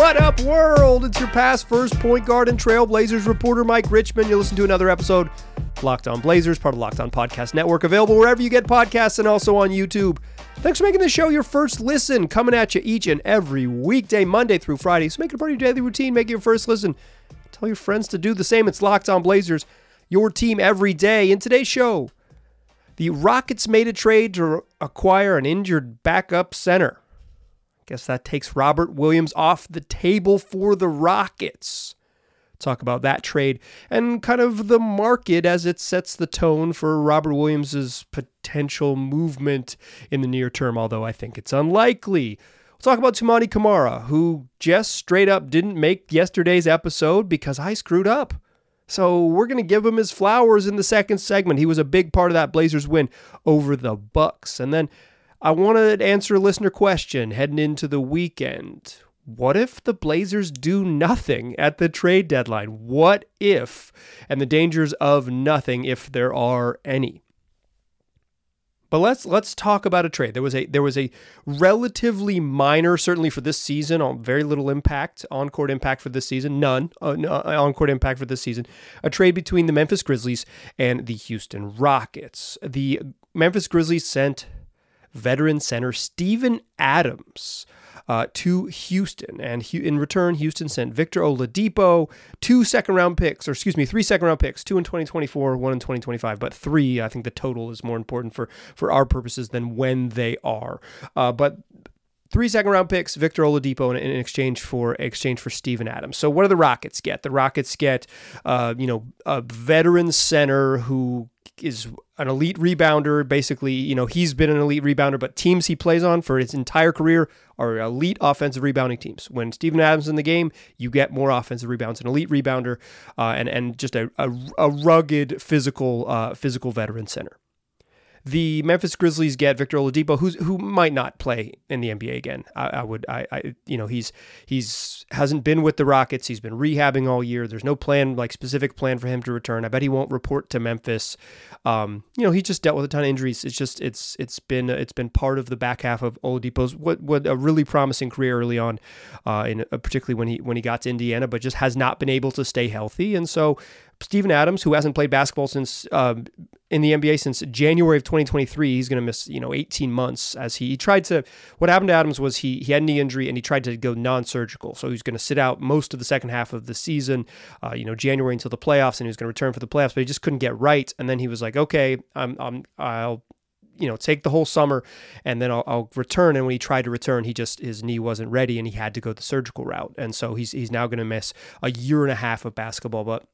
What up, world? It's your past first point guard and Trailblazers reporter, Mike Richman. You listen to another episode, Locked On Blazers, part of Locked On Podcast Network, available wherever you get podcasts and also on YouTube. Thanks for making the show your first listen, coming at you each and every weekday, Monday through Friday. So make it part of your daily routine, make it your first listen. Tell your friends to do the same. It's Locked On Blazers, your team every day. In today's show, the Rockets made a trade to acquire an injured backup center. Guess that takes Robert Williams off the table for the Rockets. Talk about that trade and kind of the market as it sets the tone for Robert Williams's potential movement in the near term, although I think it's unlikely. We'll talk about Toumani Camara, who just straight up didn't make yesterday's episode because I screwed up. So we're going to give him his flowers in the second segment. He was a big part of that Blazers win over the Bucks. And then I want to answer a listener question heading into the weekend. What if the Blazers do nothing at the trade deadline? What if, and the dangers of nothing if there are any? But let's let's talk about a trade. There was a there was a relatively minor, certainly for this season, on very little impact on court impact for this season, none uh, on court impact for this season. A trade between the Memphis Grizzlies and the Houston Rockets. The Memphis Grizzlies sent veteran center Steven Adams uh, to Houston. And in return, Houston sent Victor Oladipo, two second round picks, or excuse me, three second round picks, two in 2024, one in 2025, but three. I think the total is more important for, for our purposes than when they are. Uh, but three second round picks, Victor Oladipo, in, in, exchange for exchange for Steven Adams. So what do the Rockets get? The Rockets get, uh, you know, a veteran center who is an elite rebounder. Basically, you know, he's been an elite rebounder, but teams he plays on for his entire career are elite offensive rebounding teams. When Steven Adams in the game, you get more offensive rebounds, an elite rebounder, uh, and and just a, a, a rugged physical uh, physical veteran center the Memphis Grizzlies get Victor Oladipo, who's who might not play in the NBA again. I, I would, I, I, you know, he's he's hasn't been with the Rockets. He's been rehabbing all year. There's no plan, like specific plan for him to return. I bet he won't report to Memphis. Um, you know, he just dealt with a ton of injuries. It's just it's it's been it's been part of the back half of Oladipo's what what a really promising career early on, uh, in uh, particularly when he when he got to Indiana, but just has not been able to stay healthy. And so Steven Adams, who hasn't played basketball since uh, in the NBA since January of 2023, he's going to miss you know 18 months as he, he, tried to. What happened to Adams was he he had knee injury and he tried to go non-surgical, so he's going to sit out most of the second half of the season, uh, you know January until the playoffs, and he was going to return for the playoffs, but he just couldn't get right. And then he was like, okay, I'm, I'm I'll you know take the whole summer and then I'll, I'll, return and when he tried to return he just his knee wasn't ready and he had to go the surgical route and so he's he's now going to miss a year and a half of basketball but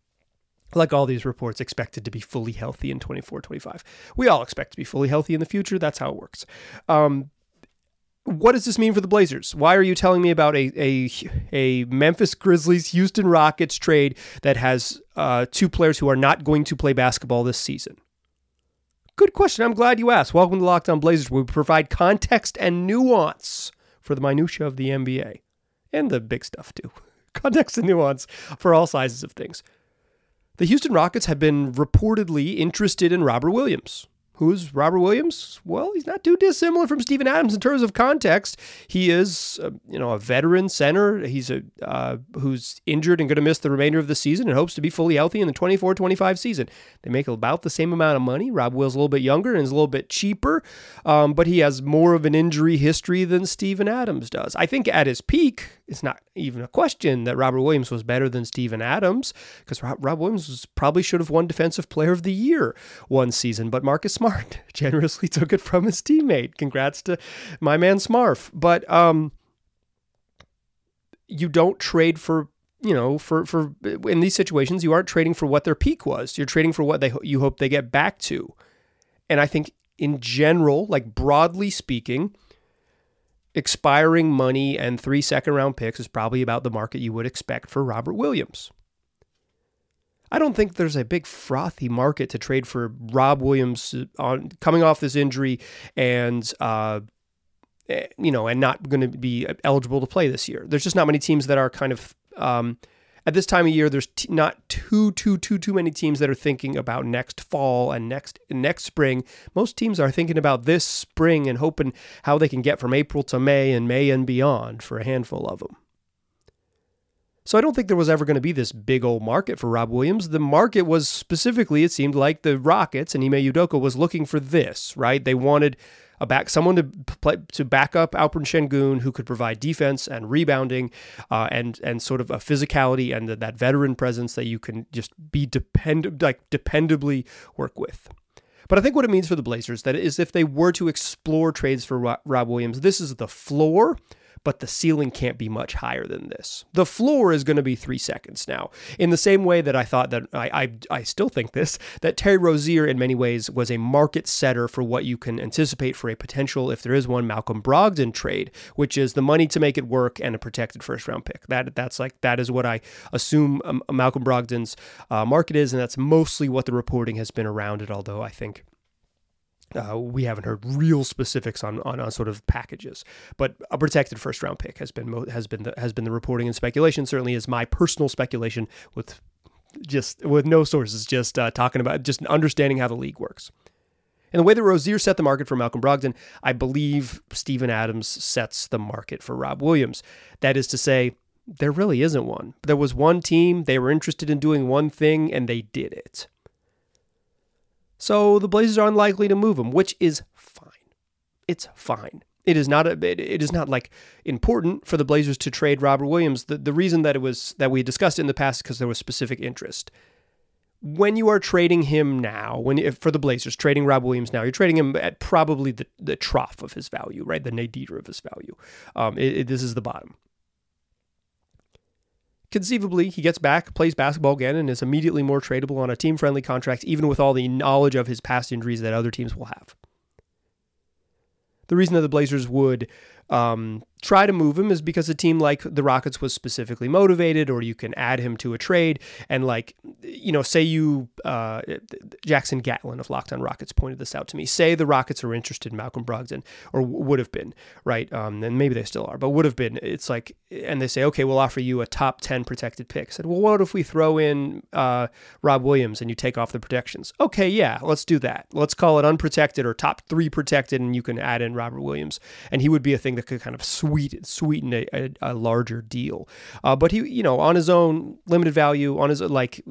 like all these reports, expected to be fully healthy in 24 25. We all expect to be fully healthy in the future. That's how it works. Um, what does this mean for the Blazers? Why are you telling me about a a, a Memphis Grizzlies Houston Rockets trade that has uh, two players who are not going to play basketball this season? Good question. I'm glad you asked. Welcome to Locked On Blazers, where we provide context and nuance for the minutia of the NBA and the big stuff too. Context and nuance for all sizes of things. The Houston Rockets have been reportedly interested in Robert Williams. Who's Robert Williams? Well, he's not too dissimilar from Steven Adams in terms of context. He is, uh, you know, a veteran center. He's a uh, who's injured and going to miss the remainder of the season and hopes to be fully healthy in the 24-25 season. They make about the same amount of money. Rob Will's a little bit younger and is a little bit cheaper, um, but he has more of an injury history than Steven Adams does. I think at his peak, it's not even a question that Robert Williams was better than Steven Adams because Rob, Rob Williams was, probably should have won Defensive Player of the Year one season, but Marcus Smart generously took it from his teammate. Congrats to my man Smarf. But um, you don't trade for you know for for in these situations you aren't trading for what their peak was. You're trading for what they you hope they get back to. And I think in general, like broadly speaking, expiring money and three second round picks is probably about the market you would expect for Robert Williams. I don't think there's a big frothy market to trade for Rob Williams on coming off this injury and uh, eh, you know and not going to be eligible to play this year. There's just not many teams that are kind of um, at this time of year, there's t- not too too too too many teams that are thinking about next fall and next next spring. Most teams are thinking about this spring and hoping how they can get from April to May and May and beyond for a handful of them. So I don't think there was ever going to be this big old market for Rob Williams. The market was specifically, it seemed like the Rockets and Ime Udoka was looking for this, right? They wanted a back someone to play to back up Alperen Sengun who could provide defense and rebounding uh, and and sort of a physicality and the, that veteran presence that you can just be depend like dependably work with. But I think what it means for the Blazers that is if they were to explore trades for Rob Williams, this is the floor but the ceiling can't be much higher than this. The floor is going to be three seconds now. In the same way that I thought that I, I, I still think this, that Terry Rozier in many ways was a market setter for what you can anticipate for a potential, if there is one, Malcolm Brogdon trade, which is the money to make it work and a protected first round pick. That that's like that is what I assume um, Malcolm Brogdon's uh, market is, and that's mostly what the reporting has been around it. Although I think uh, we haven't heard real specifics on, on, on sort of packages, but a protected first round pick has been has been the, has been the reporting and speculation. Certainly, is my personal speculation with just with no sources, just uh, talking about just understanding how the league works. And the way that Rozier set the market for Malcolm Brogdon, I believe Steven Adams sets the market for Rob Williams. That is to say, there really isn't one. There was one team, they were interested in doing one thing, and they did it. So the Blazers are unlikely to move him, which is fine. It's fine. It is not a, it is not like important for the Blazers to trade Robert Williams. The the reason that it was that we discussed it in the past because there was specific interest. When you are trading him now, when for the Blazers trading Rob Williams now, you're trading him at probably the, the trough of his value, right? The nadir of his value. Um, it, it, this is the bottom conceivably he gets back, plays basketball again, and is immediately more tradable on a team friendly contract, even with all the knowledge of his past injuries that other teams will have. The reason that the Blazers would um, try to move him is because a team like the Rockets was specifically motivated, or you can add him to a trade. And like, you know, say you, uh, Jackson Gatlin of Locked On Rockets pointed this out to me. Say the Rockets are interested in Malcolm Brogdon, or would have been, right? Um, and maybe they still are, but would have been. It's like, and they say, okay, we'll offer you a top 10 protected pick. I said, well, what if we throw in uh, Rob Williams and you take off the protections? Okay, yeah, let's do that. Let's call it unprotected or top three protected, and you can add in Robert Williams. And he would be a thing that could kind of sweet, sweeten a, a, a larger deal. Uh, but he, you know, on his own, limited value, on his, like,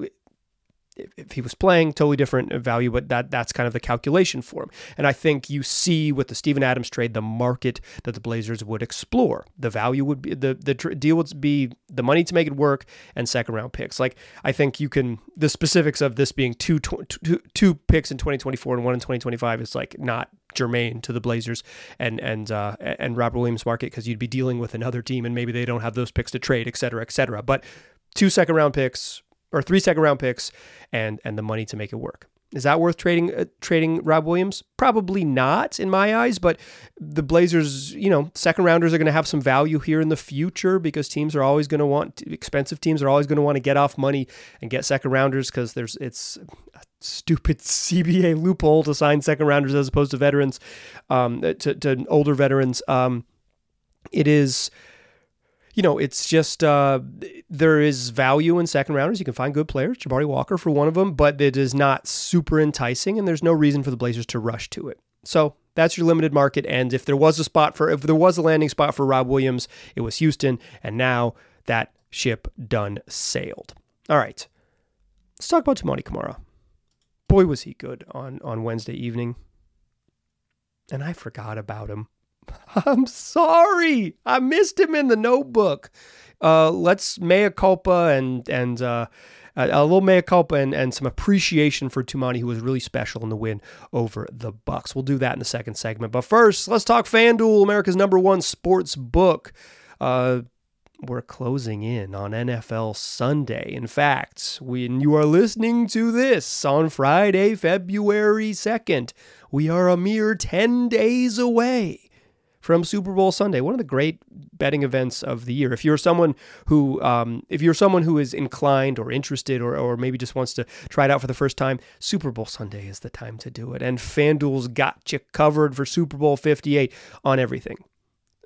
if he was playing, totally different value, but that that's kind of the calculation for him. And I think you see with the Steven Adams trade the market that the Blazers would explore. The value would be the the deal would be the money to make it work and second round picks. Like I think you can the specifics of this being two picks in 2024 and one in 2025 is like not germane to the Blazers and and uh, and Robert Williams market because you'd be dealing with another team and maybe they don't have those picks to trade, et cetera, et cetera. But two second round picks or three second round picks and and the money to make it work. Is that worth trading uh, trading Rob Williams? Probably not in my eyes, but the Blazers, you know, second rounders are going to have some value here in the future because teams are always going to want expensive teams are always going to want to get off money and get second rounders because there's it's a stupid CBA loophole to sign second rounders as opposed to veterans, um, to, to older veterans. Um, it is you know, it's just uh, there is value in second rounders. You can find good players, Jabari Walker for one of them, but it is not super enticing, and there's no reason for the Blazers to rush to it. So that's your limited market. And if there was a spot for, if there was a landing spot for Rob Williams, it was Houston, and now that ship done sailed. All right, let's talk about Toumani Camara. Boy, was he good on on Wednesday evening, and I forgot about him. I'm sorry. I missed him in the notebook. Uh, let's mea culpa and and uh, a little mea culpa and, and some appreciation for Toumani, who was really special in the win over the Bucks. We'll do that in the second segment. But first, let's talk FanDuel, America's number one sports book. Uh, we're closing in on NFL Sunday. In fact, when you are listening to this on Friday, February 2nd, we are a mere 10 days away from Super Bowl Sunday, one of the great betting events of the year. If you're someone who, um, if you're someone who is inclined or interested, or or maybe just wants to try it out for the first time, Super Bowl Sunday is the time to do it. And FanDuel's got you covered for Super Bowl 58 on everything.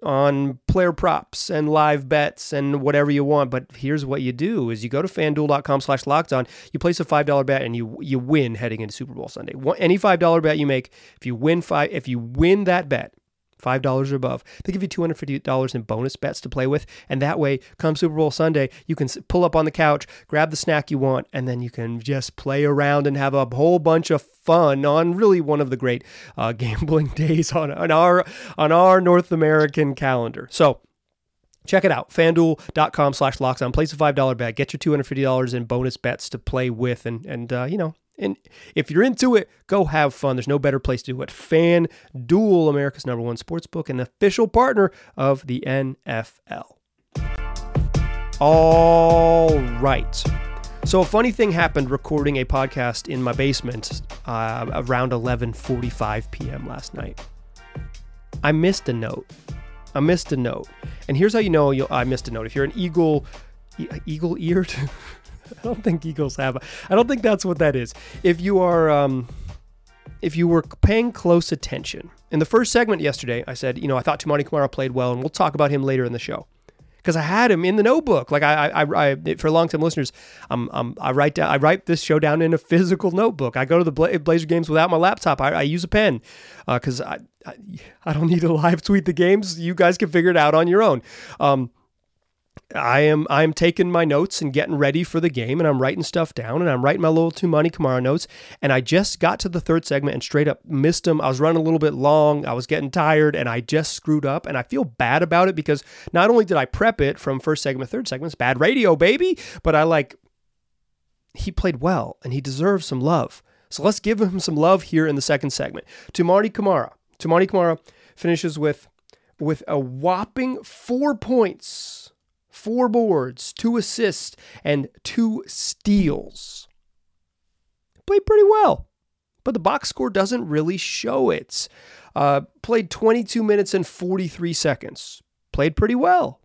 On player props and live bets and whatever you want. But here's what you do is you go to fanduel.com slash locked on, you place a $5 bet and you you win heading into Super Bowl Sunday. Any $5 bet you make, if you win five, if you win that bet, $5 or above. They give you $250 in bonus bets to play with. And that way, come Super Bowl Sunday, you can pull up on the couch, grab the snack you want, and then you can just play around and have a whole bunch of fun on really one of the great uh, gambling days on, on, our, on our North American calendar. So, Check it out. FanDuel.com slash locks on. Place a $5 bet. Get your $250 in bonus bets to play with. And, and uh, you know, and if you're into it, go have fun. There's no better place to do it. FanDuel, America's number one sports book and official partner of the NFL. All right. So a funny thing happened recording a podcast in my basement uh, around 11:45 p.m. last night. I missed a note. I missed a note, and here's how you know I missed a note. If you're an eagle, eagle eared. I don't think eagles have. I don't think that's what that is. If you are, um, if you were paying close attention in the first segment yesterday, I said, you know, I thought Toumani Camara played well, and we'll talk about him later in the show because I had him in the notebook. Like I, I, I for long-time listeners, I'm, I'm, I write down, I write this show down in a physical notebook. I go to the Blazer games without my laptop. I, I use a pen because uh, I, I, I, don't need to live tweet the games. You guys can figure it out on your own. Um, I am I'm taking my notes and getting ready for the game and I'm writing stuff down and I'm writing my little Toumani Camara notes and I just got to the third segment and straight up missed them. I was running a little bit long. I was getting tired and I just screwed up and I feel bad about it because not only did I prep it from first segment, third segment, it's bad radio, baby, but I like he played well and he deserves some love. So let's give him some love here in the second segment. Toumani Camara. Toumani Camara finishes with with a whopping 4 points four boards, two assists, and two steals. Played pretty well, but the box score doesn't really show it. Uh, played 22 minutes and 43 seconds. Played pretty well.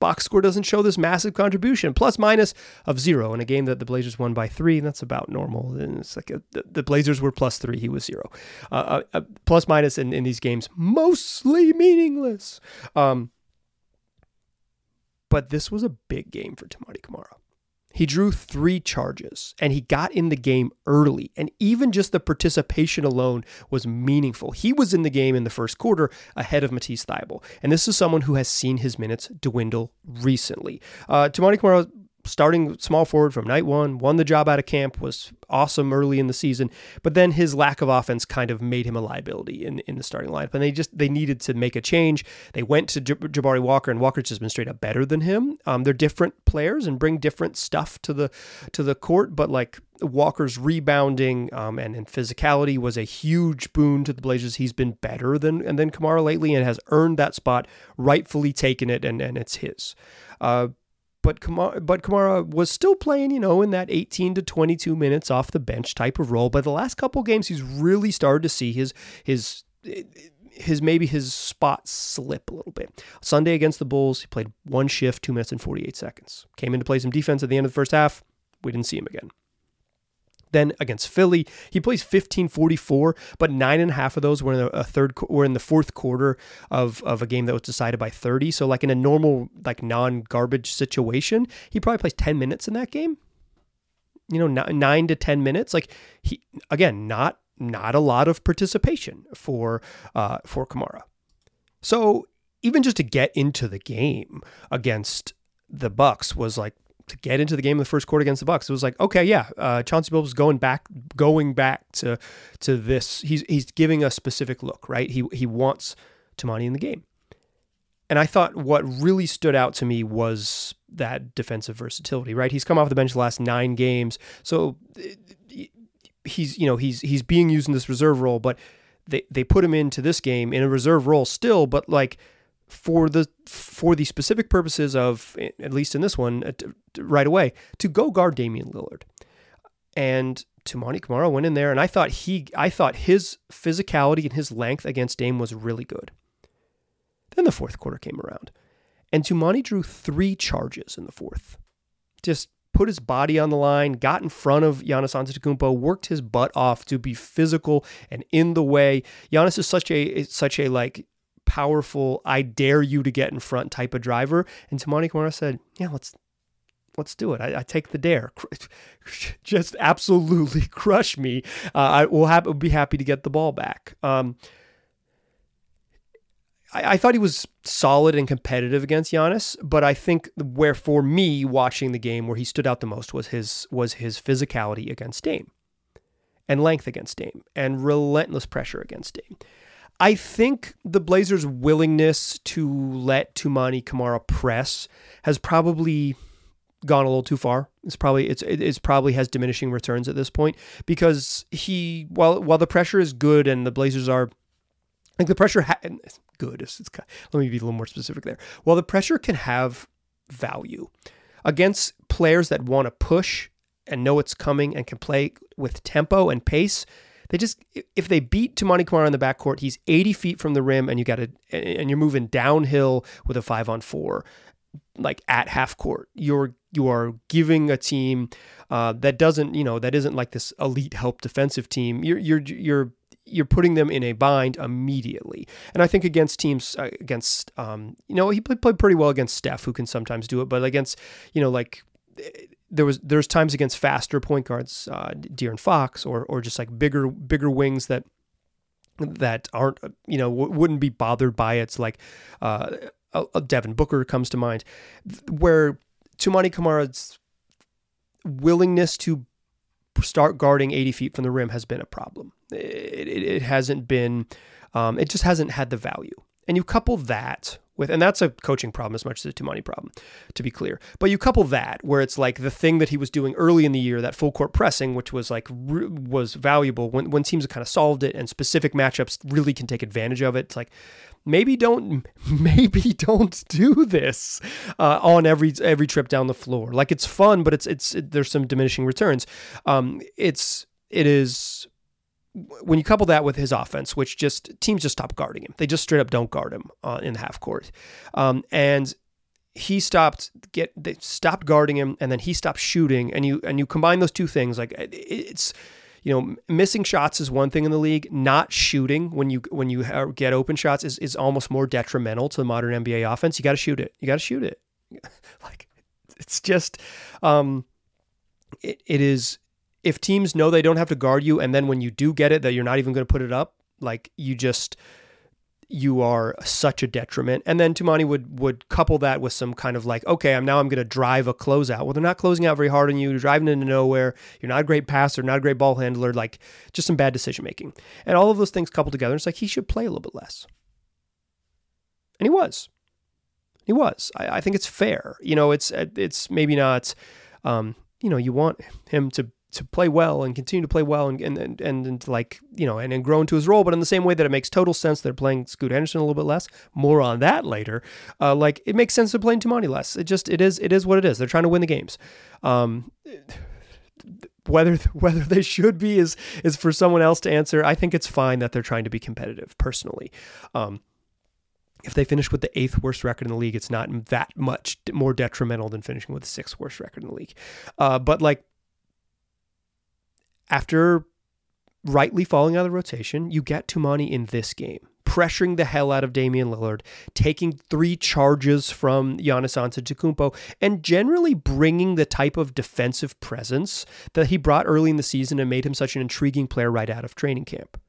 Box score doesn't show this massive contribution, plus minus of zero in a game that the Blazers won by three. That's about normal. And it's like a, the, Blazers were plus three, he was zero. Uh, uh, uh, plus minus in, in these games mostly meaningless. Um, but this was a big game for Toumani Camara. He drew three charges and he got in the game early. And even just the participation alone was meaningful. He was in the game in the first quarter ahead of Matisse Thybulle. And this is someone who has seen his minutes dwindle recently. Uh, Toumani Camara starting small forward from night one, won the job out of camp, was awesome early in the season, but then his lack of offense kind of made him a liability in, in the starting lineup. And they just they needed to make a change. They went to Jabari Walker, and Walker's just been straight up better than him. Um, they're different players and bring different stuff to the to the court, but like Walker's rebounding um, and, and physicality was a huge boon to the Blazers. He's been better than and then Camara lately and has earned that spot, rightfully taken it, and and it's his. Uh, but Camara, but Camara was still playing, you know, in that 18 to 22 minutes off the bench type of role. But the last couple games, he's really started to see his his his maybe his spot slip a little bit. Sunday against the Bulls, he played one shift, two minutes and 48 seconds. Came in to play some defense at the end of the first half. We didn't see him again. Then against Philly, he plays 15-44, but nine and a half of those were in a third were in the fourth quarter of, of a game that was decided by 30. So like in a normal like non-garbage situation, he probably plays 10 minutes in that game. You know, nine to 10 minutes. Like he again, not not a lot of participation for uh, for Camara. So even just to get into the game against the Bucks was like to get into the game in the first quarter against the Bucks. It was like, okay, yeah, uh, Chauncey Billups going back, going back to to this. He's he's giving a specific look, right? He he wants Toumani in the game, and I thought what really stood out to me was that defensive versatility, right? He's come off the bench the last nine games, so he's you know he's he's being used in this reserve role, but they they put him into this game in a reserve role still, but like for the for the specific purposes of at least in this one uh, right away to go guard Damian Lillard. And Toumani Camara went in there and I thought he I thought his physicality and his length against Dame was really good. Then the fourth quarter came around. And Toumani drew three charges in the fourth. Just put his body on the line, got in front of Giannis Antetokounmpo, worked his butt off to be physical and in the way. Giannis is such a such a like powerful, I dare you to get in front type of driver. And Toumani Camara said, yeah, let's let's do it. I, I, take the dare. Just absolutely crush me. Uh, I will have, be happy to get the ball back. Um, I, I thought he was solid and competitive against Giannis, but I think where for me watching the game where he stood out the most was his was his physicality against Dame and length against Dame and relentless pressure against Dame. I think the Blazers' willingness to let Toumani Camara press has probably gone a little too far. It's probably it's it's probably has diminishing returns at this point because he while while the pressure is good and the Blazers are like the pressure ha- good. It's, it's, let me be a little more specific there. While the pressure can have value against players that want to push and know it's coming and can play with tempo and pace, they just if they beat Toumani Camara in the backcourt, he's 80 feet from the rim, and you got to and you're moving downhill with a five on four, like at half court. You're you are giving a team uh, that doesn't you know that isn't like this elite help defensive team. You're you're you're you're putting them in a bind immediately. And I think against teams uh, against um, you know he played, played pretty well against Steph, who can sometimes do it, but against you know like there was there's times against faster point guards, uh, De'Aaron Fox, or or just like bigger bigger wings that that aren't you know w- wouldn't be bothered by it. It's like uh, a, Devin Booker comes to mind, where Toumani Camara's willingness to start guarding 80 feet from the rim has been a problem. It, it, it hasn't been, um, it just hasn't had the value. And you couple that with, and that's a coaching problem as much as a Toumani problem, to be clear. But you couple that where it's like the thing that he was doing early in the year, that full court pressing, which was like was valuable when when teams have kind of solved it and specific matchups really can take advantage of it. It's like maybe don't maybe don't do this uh, on every every trip down the floor. Like it's fun, but it's it's it, there's some diminishing returns. Um, it's it is when you couple that with his offense, which just teams just stop guarding him. They just straight up don't guard him uh, in the half court, um, and he stopped get they stopped guarding him, and then he stopped shooting. And you and you combine those two things, like it's you know missing shots is one thing in the league. Not shooting when you when you get open shots is is almost more detrimental to the modern NBA offense. You got to shoot it. You got to shoot it. like it's just um, it, it is if teams know they don't have to guard you, and then when you do get it, that you're not even going to put it up, like you just you are such a detriment. And then Toumani would would couple that with some kind of like, okay, I'm now I'm going to drive a closeout. Well, they're not closing out very hard on you. You're driving into nowhere. You're not a great passer, not a great ball handler. Like just some bad decision making, and all of those things coupled together. It's like he should play a little bit less, and he was. He was. I, I think it's fair. You know, it's it's maybe not. Um, you know, you want him to to play well and continue to play well and and and, and, like you know and, and grow into his role. But in the same way that it makes total sense they're playing Scoot Henderson a little bit less. More on that later. Uh, like it makes sense to playing Toumani less. It just it is it is what it is. They're trying to win the games. Um, whether whether they should be is is for someone else to answer. I think it's fine that they're trying to be competitive. Personally. Um, if they finish with the eighth worst record in the league, it's not that much more detrimental than finishing with the sixth worst record in the league. Uh, but like after rightly falling out of the rotation, you get Toumani in this game, pressuring the hell out of Damian Lillard, taking three charges from Giannis Antetokounmpo, and generally bringing the type of defensive presence that he brought early in the season and made him such an intriguing player right out of training camp.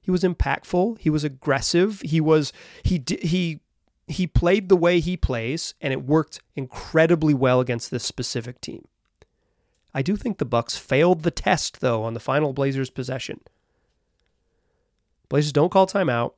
He was impactful. He was aggressive. He was he he he played the way he plays, and it worked incredibly well against this specific team. I do think the Bucks failed the test though on the final Blazers possession. Blazers don't call timeout.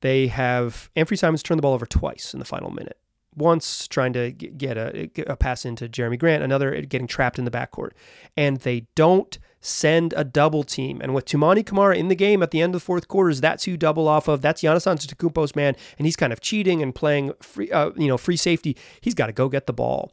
They have Anfernee Simons turn the ball over twice in the final minute. Once trying to get a, a pass into Jerami Grant, another getting trapped in the backcourt. And they don't send a double team. And with Toumani Camara in the game at the end of the fourth quarters, that's who double off of. That's Giannis Antetokounmpo's man, and he's kind of cheating and playing free, uh, you know, free safety. He's got to go get the ball.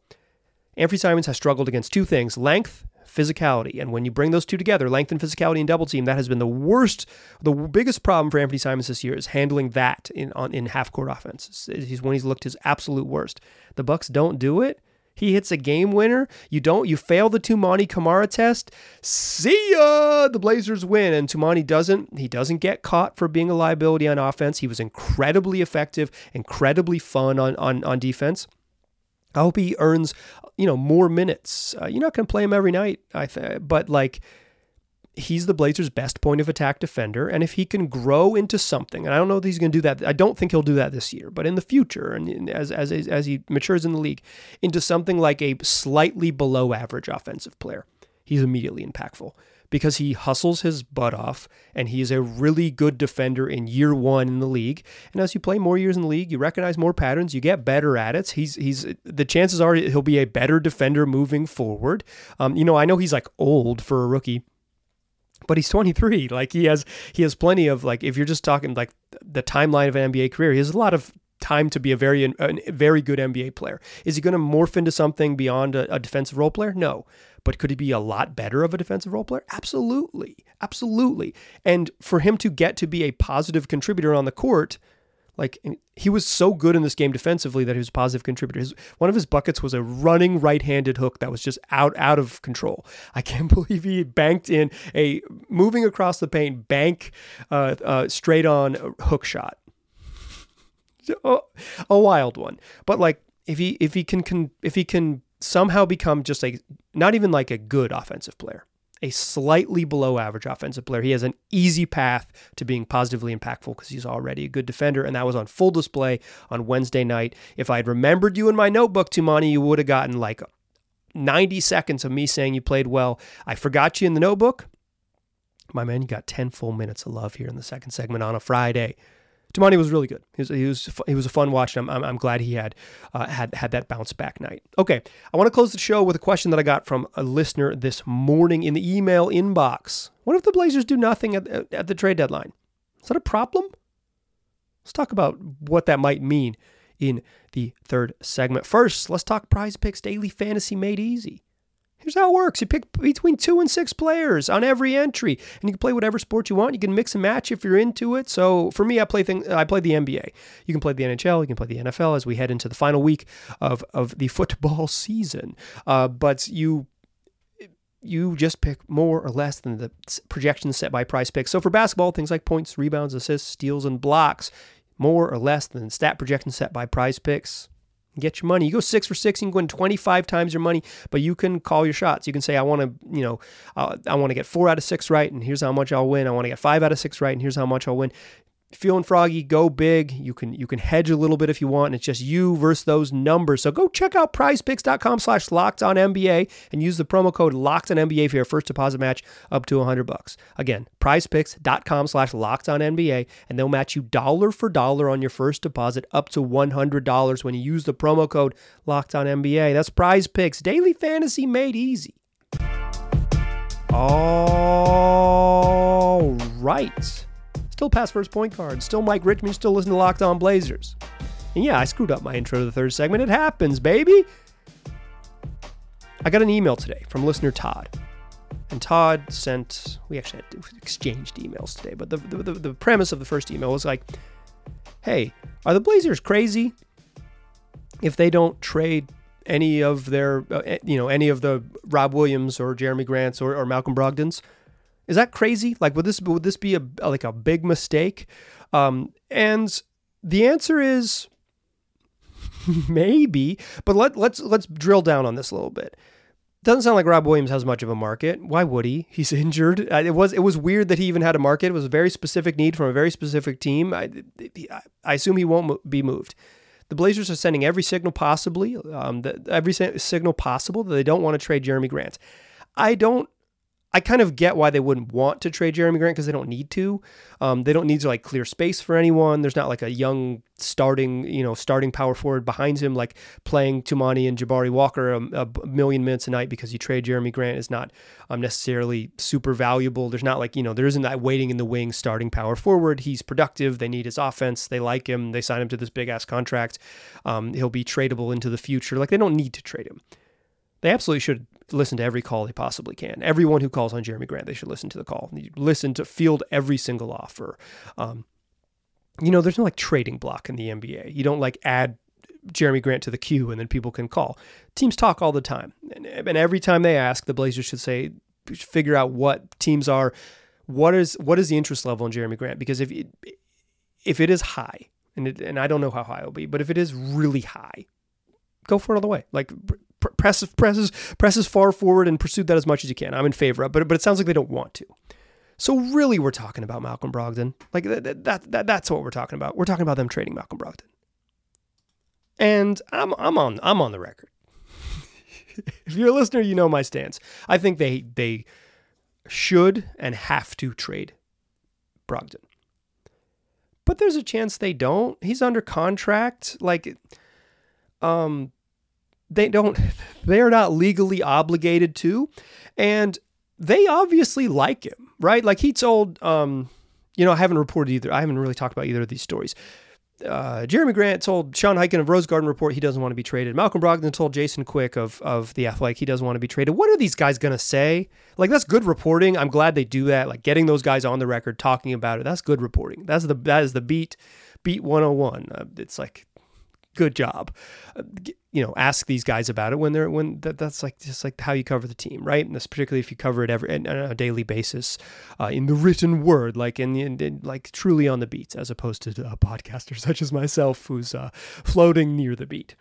Anfernee Simons has struggled against two things length, physicality. And when you bring those two together, length and physicality in double team, that has been the worst, the biggest problem for Anfernee Simons this year is handling that in on, in half court offense. He's when he's looked his absolute worst. The Bucks don't do it. He hits a game winner. You don't. You fail the Toumani Camara test. See ya. The Blazers win, and Toumani doesn't. He doesn't get caught for being a liability on offense. He was incredibly effective, incredibly fun on on on defense. I hope he earns, you know, more minutes. Uh, you're not going to play him every night, I think, but like he's the Blazers' best point of attack defender. And if he can grow into something, and I don't know that he's going to do that. I don't think he'll do that this year, but in the future, and as, as, as he matures in the league, into something like a slightly below average offensive player, he's immediately impactful because he hustles his butt off and he is a really good defender in year one in the league. And as you play more years in the league, you recognize more patterns, you get better at it. He's he's the chances are he'll be a better defender moving forward. Um, you know, I know he's like old for a rookie but he's 23 like he has he has plenty of like if you're just talking like the timeline of an NBA career he has a lot of time to be a very a very good NBA player is he going to morph into something beyond a, a defensive role player no but could he be a lot better of a defensive role player? Absolutely. Absolutely. And for him to get to be a positive contributor on the court, like he was so good in this game defensively that he was a positive contributor. His, one of his buckets was a running right-handed hook that was just out out of control. I can't believe he banked in a moving across the paint bank uh, uh, straight on hook shot. a wild one, but like if he if he can, can if he can somehow become just a not even like a good offensive player, a slightly below average offensive player. He has an easy path to being positively impactful because he's already a good defender, and that was on full display on Wednesday night. If I had remembered you in my notebook, Toumani, you would have gotten like 90 seconds of me saying you played well. I forgot you in the notebook. My man, you got 10 full minutes of love here in the second segment on a Friday. Toumani was really good. He was he was, he was a fun watch, and I'm, I'm, I'm glad he had uh, had had that bounce back night. Okay, I want to close the show with a question that I got from a listener this morning in the email inbox. What if the Blazers do nothing at, at the trade deadline? Is that a problem? Let's talk about what that might mean in the third segment. First, let's talk Prize Picks Daily Fantasy Made Easy. Here's how it works. You pick between two and six players on every entry, and you can play whatever sport you want. You can mix and match if you're into it. So for me, I play thing I play the NBA. You can play the NHL. You can play the NFL as we head into the final week of of the football season. Uh, but you you just pick more or less than the projections set by prize picks. So for basketball, things like points, rebounds, assists, steals, and blocks, more or less than stat projections set by prize picks. Get your money. You go six for six, you can win 25 times your money, but you can call your shots. You can say, I want to, you know, uh, I want to get four out of six right, and here's how much I'll win. I want to get five out of six right, and here's how much I'll win feeling froggy, go big. You can you can hedge a little bit if you want. And it's just you versus those numbers. So go check out prizepicks.com slash locked on NBA and use the promo code locked on NBA for your first deposit match up to 100 bucks. Again, prizepicks.com slash locked on NBA and they'll match you dollar for dollar on your first deposit up to $100 when you use the promo code locked on NBA. That's prize picks, daily fantasy made easy. All right. Still pass first point guard. Still Mike Richman. Still listen to Locked On Blazers. And yeah, I screwed up my intro to the third segment. It happens, baby. I got an email today from listener Todd. And Todd sent, we actually had exchanged emails today, but the, the, the premise of the first email was like, hey, are the Blazers crazy if they don't trade any of their, uh, eh, you know, any of the Rob Williams or Jerami Grants or, or Malcolm Brogdons? Is that crazy? Like, would this would this be a like a big mistake? Um, and the answer is maybe. But let let's let's drill down on this a little bit. Doesn't sound like Rob Williams has much of a market. Why would he? He's injured. It was it was weird that he even had a market. It was a very specific need from a very specific team. I, I assume he won't be moved. The Blazers are sending every signal possibly, um, every signal possible that they don't want to trade Jerami Grant. I don't I kind of get why they wouldn't want to trade Jerami Grant because they don't need to. Um, they don't need to like clear space for anyone. There's not like a young starting, you know, starting power forward behind him, like playing Toumani and Jabari Walker a, a, million minutes a night because you trade Jerami Grant is not um, necessarily super valuable. There's not like, you know, there isn't that waiting in the wings starting power forward. He's productive. They need his offense. They like him. They sign him to this big ass contract. Um, he'll be tradable into the future. Like they don't need to trade him. They absolutely should listen to every call they possibly can. Everyone who calls on Jerami Grant, they should listen to the call. Listen to field every single offer. Um, you know, there's no like trading block in the NBA. You don't like add Jerami Grant to the queue and then people can call. Teams talk all the time, and, and every time they ask, the Blazers should say, figure out what teams are, what is what is the interest level in Jerami Grant? Because if it, if it is high, and it, and I don't know how high it'll be, but if it is really high, go for it all the way. Like pr- press press press far forward and pursue that as much as you can. I'm in favor of, but but it sounds like they don't want to. So really, we're talking about Malcolm Brogdon. Like that, that, that that's what we're talking about. We're talking about them trading Malcolm Brogdon. And I'm I'm on I'm on the record. if you're a listener, you know my stance. I think they they should and have to trade Brogdon. But there's a chance they don't. He's under contract. Like um they don't they're not legally obligated to. And they obviously like him, right? Like he told um you know, I haven't reported either. I haven't really talked about either of these stories uh, Jerami Grant told Sean Highkin of Rose Garden Report he doesn't want to be traded. Malcolm Brogdon told Jason Quick of of the Athletic he doesn't want to be traded. What are these guys gonna say? Like that's good reporting. I'm glad they do that. Like getting those guys on the record talking about it. That's good reporting. That's the that is the beat beat 101. Uh, it's like good job. You know, ask these guys about it when they're when that, that's like just like how you cover the team, right? And that's particularly if you cover it every on a daily basis uh, in the written word, like in, in, in, like truly on the beat, as opposed to a podcaster such as myself who's uh, floating near the beat.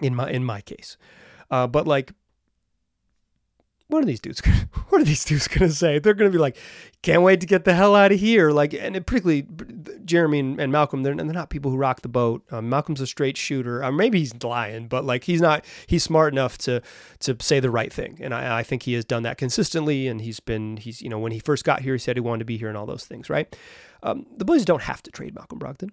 In my in my case, uh, but like what are these dudes? Gonna, what are these dudes to say? They're to be like, "Can't wait to get the hell out of here!" Like, and particularly Jerami and, and Malcolm, they're, they're, not people who rock the boat. Um, Malcolm's a straight shooter. Uh, maybe he's lying, but like he's not. He's smart enough to to say the right thing, and I, I think he has done that consistently. And he's been he's you know when he first got here, he said he wanted to be here and all those things, right? Um, the Blazers don't have to trade Malcolm Brogdon.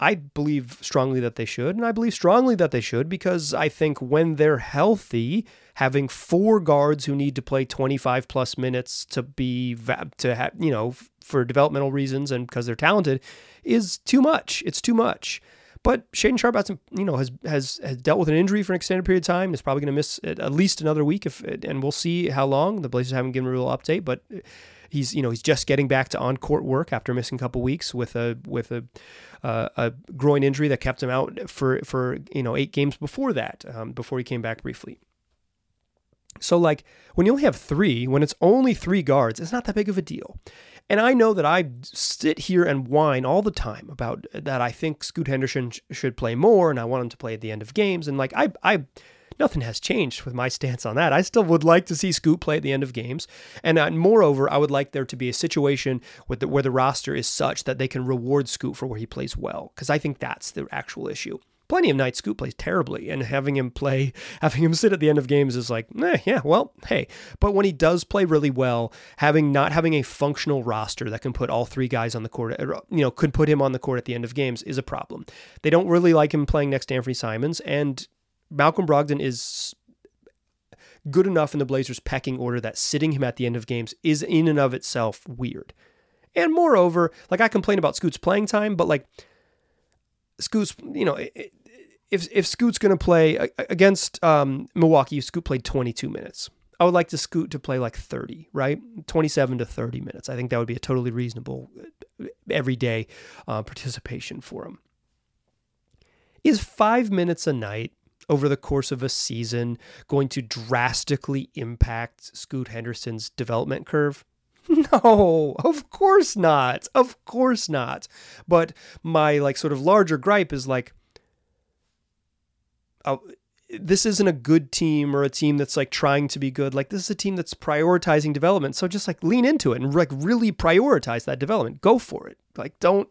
I believe strongly that they should, and I believe strongly that they should because I think when they're healthy, having four guards who need to play 25 plus minutes to be to have you know for developmental reasons and because they're talented is too much. It's too much. But Shaedon Sharpe has, you know, has has has dealt with an injury for an extended period of time. Is probably going to miss at least another week, if and we'll see how long. The Blazers haven't given a real update, but he's you know he's just getting back to on court work after missing a couple weeks with a with a uh, a groin injury that kept him out for for you know eight games before that um, before he came back briefly. So like when you only have three, when it's only three guards, it's not that big of a deal. And I know that I sit here and whine all the time about that. I think Scoot Henderson sh- should play more, and I want him to play at the end of games. And like I I nothing has changed with my stance on that. I still would like to see Scoot play at the end of games. And uh, moreover, I would like there to be a situation the, where the roster is such that they can reward Scoot for where he plays well, because I think that's the actual issue. Plenty of nights Scoot plays terribly, and having him play, having him sit at the end of games is like, eh, yeah, well, hey. But when he does play really well, having not having a functional roster that can put all three guys on the court, uh, you know, could put him on the court at the end of games is a problem. They don't really like him playing next to Anfernee Simons, and Malcolm Brogdon is good enough in the Blazers' pecking order that sitting him at the end of games is in and of itself weird. And moreover, like I complain about Scoot's playing time, but like Scoot's, you know, if if Scoot's going to play against um, Milwaukee, Scoot played 22 minutes. I would like to Scoot to play like 30, right? 27 to 30 minutes. I think that would be a totally reasonable uh, everyday uh, participation for him. Is five minutes a night over the course of a season going to drastically impact Scoot Henderson's development curve? No, of course not. Of course not. But my like sort of larger gripe is like this isn't a good team or a team that's like trying to be good. Like this is a team that's prioritizing development. So just like lean into it and like really prioritize that development. Go for it. Like don't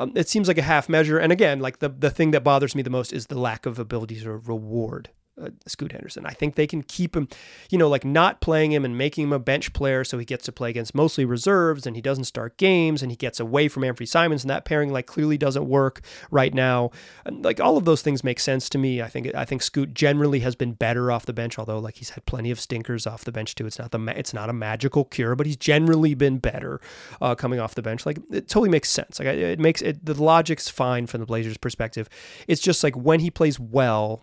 um, it seems like a half measure. And again, like the, the thing that bothers me the most is the lack of ability to reward uh, Scoot Henderson. I think they can keep him, you know, like not playing him and making him a bench player so he gets to play against mostly reserves and he doesn't start games and he gets away from Anfernee Simons and that pairing like clearly doesn't work right now. And like all of those things make sense to me. I think I think Scoot generally has been better off the bench, although like he's had plenty of stinkers off the bench too. It's not the it's not a magical cure, but he's generally been better uh, coming off the bench. Like it totally makes sense. Like it makes it the logic's fine from the Blazers' perspective. It's just like when he plays well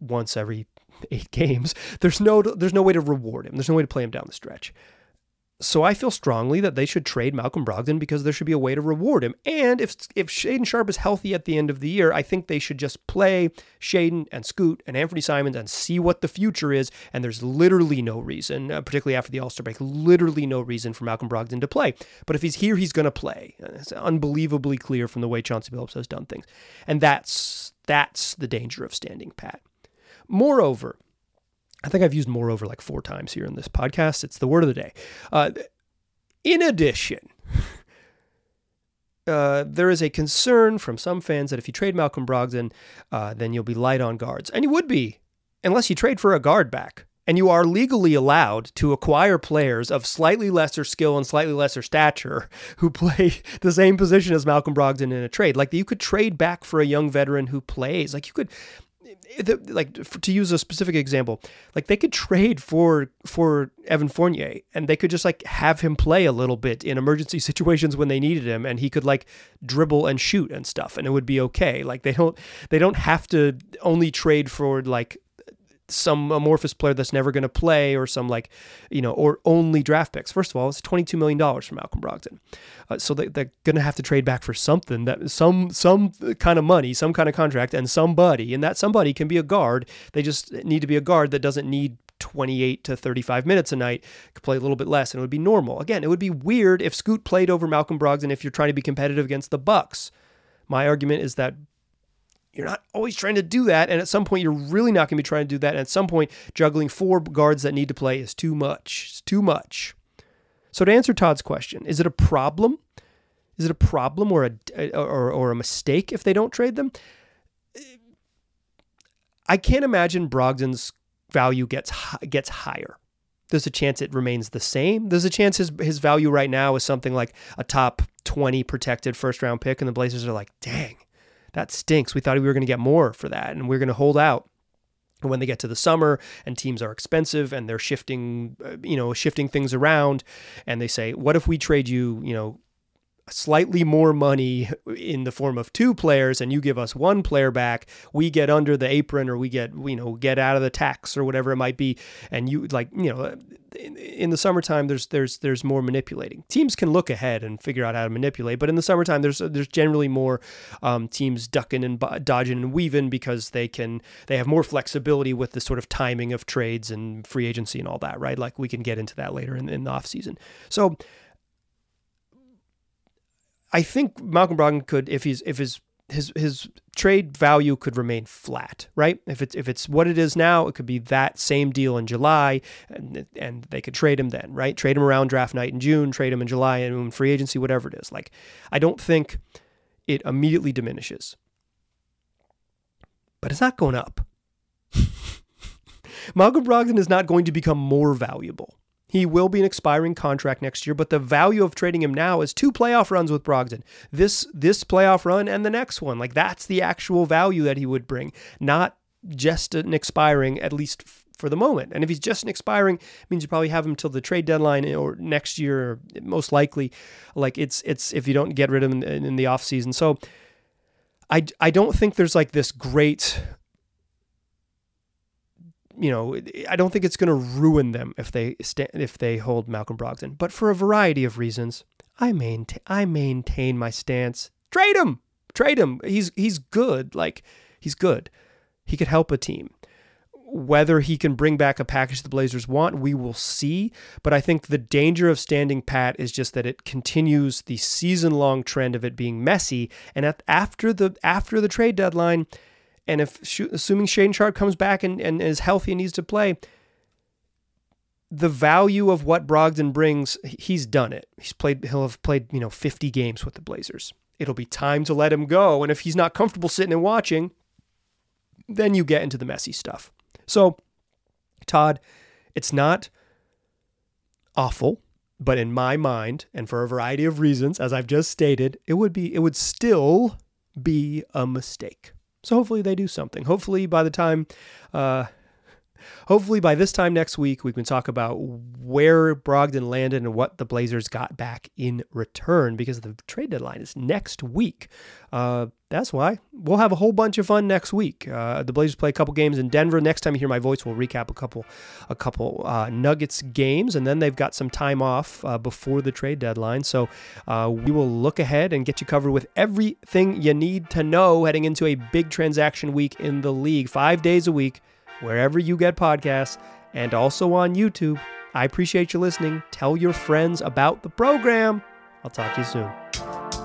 once every eight games, there's no there's no way to reward him. There's no way to play him down the stretch. So I feel strongly that they should trade Malcolm Brogdon because there should be a way to reward him. And if if Shaedon Sharpe is healthy at the end of the year, I think they should just play Shaedon and Scoot and Anfernee Simons and see what the future is. And there's literally no reason, uh, particularly after the All Star break, literally no reason for Malcolm Brogdon to play. But if he's here, he's going to play. It's unbelievably clear from the way Chauncey Billups has done things, and that's that's the danger of standing pat. Moreover, I think I've used moreover like four times here in this podcast. It's the word of the day. Uh, in addition, uh, there is a concern from some fans that if you trade Malcolm Brogdon, uh, then you'll be light on guards. And you would be, unless you trade for a guard back. And you are legally allowed to acquire players of slightly lesser skill and slightly lesser stature who play the same position as Malcolm Brogdon in a trade. Like you could trade back for a young veteran who plays. Like you could like to use a specific example, like they could trade for for Evan Fournier and they could just like have him play a little bit in emergency situations when they needed him and he could like dribble and shoot and stuff and it would be okay. Like they don't they don't have to only trade for like some amorphous player that's never going to play or some like, you know, or only draft picks. First of all, it's $22 million for Malcolm Brogdon. Uh, so they, they're going to have to trade back for something that some, some kind of money, some kind of contract and somebody, and that somebody can be a guard. They just need to be a guard that doesn't need 28 to 35 minutes a night, could play a little bit less, and it would be normal. Again, it would be weird if Scoot played over Malcolm Brogdon if you're trying to be competitive against the Bucks. My argument is that you're not always trying to do that. And at some point, you're really not going to be trying to do that. And at some point, juggling four guards that need to play is too much. It's too much. So to answer Todd's question, is it a problem? Is it a problem or a or, or a mistake if they don't trade them? I can't imagine Brogdon's value gets gets higher. There's a chance it remains the same. There's a chance his his value right now is something like a top 20 protected first round pick and the Blazers are like, "Dang, that stinks. We thought we were going to get more for that, and we are going to hold out. And when they get to the summer and teams are expensive and they're shifting, uh, you know, shifting things around, and they say, "What if we trade you, you know, slightly more money in the form of two players and you give us one player back we get under the apron or we get you know get out of the tax or whatever it might be. And you like you know in, the summertime there's there's there's more manipulating. Teams can look ahead and figure out how to manipulate but in the summertime there's there's generally more um, teams ducking and dodging and weaving because they can they have more flexibility with the sort of timing of trades and free agency and all that right? Like we can get into that later in, in the off season. So I think Malcolm Brogdon could, if he's if his his his trade value could remain flat, right? If it's if it's what it is now, it could be that same deal in July, and and they could trade him then, right? Trade him around draft night in June, trade him in July and free agency, whatever it is. Like, I don't think it immediately diminishes, but it's not going up. Malcolm Brogdon is not going to become more valuable. He will be an expiring contract next year, but the value of trading him now is two playoff runs with Brogdon. This this playoff run and the next one. Like that's the actual value that he would bring, not just an expiring at least for the moment. And if he's just an expiring, it means you probably have him till the trade deadline or next year, most likely. Like it's it's if you don't get rid of him in, in the offseason. So I I don't think there's like this great you know, I don't think it's going to ruin them if they if they hold Malcolm Brogdon. But for a variety of reasons, I maintain I maintain my stance. Trade him, trade him. He's he's good. Like he's good. He could help a team. Whether he can bring back a package the Blazers want, we will see. But I think the danger of standing pat is just that it continues the season long trend of it being messy. And at, after the after the trade deadline, and if assuming Shaedon Sharpe comes back and, and is healthy and needs to play, the value of what Brogdon brings, he's done it. He's played. He'll have played you know 50 games with the Blazers. It'll be time to let him go. And if he's not comfortable sitting and watching, then you get into the messy stuff. So, Todd, it's not awful, but in my mind, and for a variety of reasons, as I've just stated, it would be it would still be a mistake. So hopefully they do something. Hopefully by the time, uh, hopefully by this time next week, we can talk about where Brogdon landed and what the Blazers got back in return because the trade deadline is next week. Uh, that's why we'll have a whole bunch of fun next week. Uh, the Blazers play a couple games in Denver. Next time you hear my voice, we'll recap a couple, a couple uh, Nuggets games, and then they've got some time off uh, before the trade deadline. So uh, we will look ahead and get you covered with everything you need to know heading into a big transaction week in the league, five days a week, wherever you get podcasts, and also on YouTube. I appreciate you listening. Tell your friends about the program. I'll talk to you soon.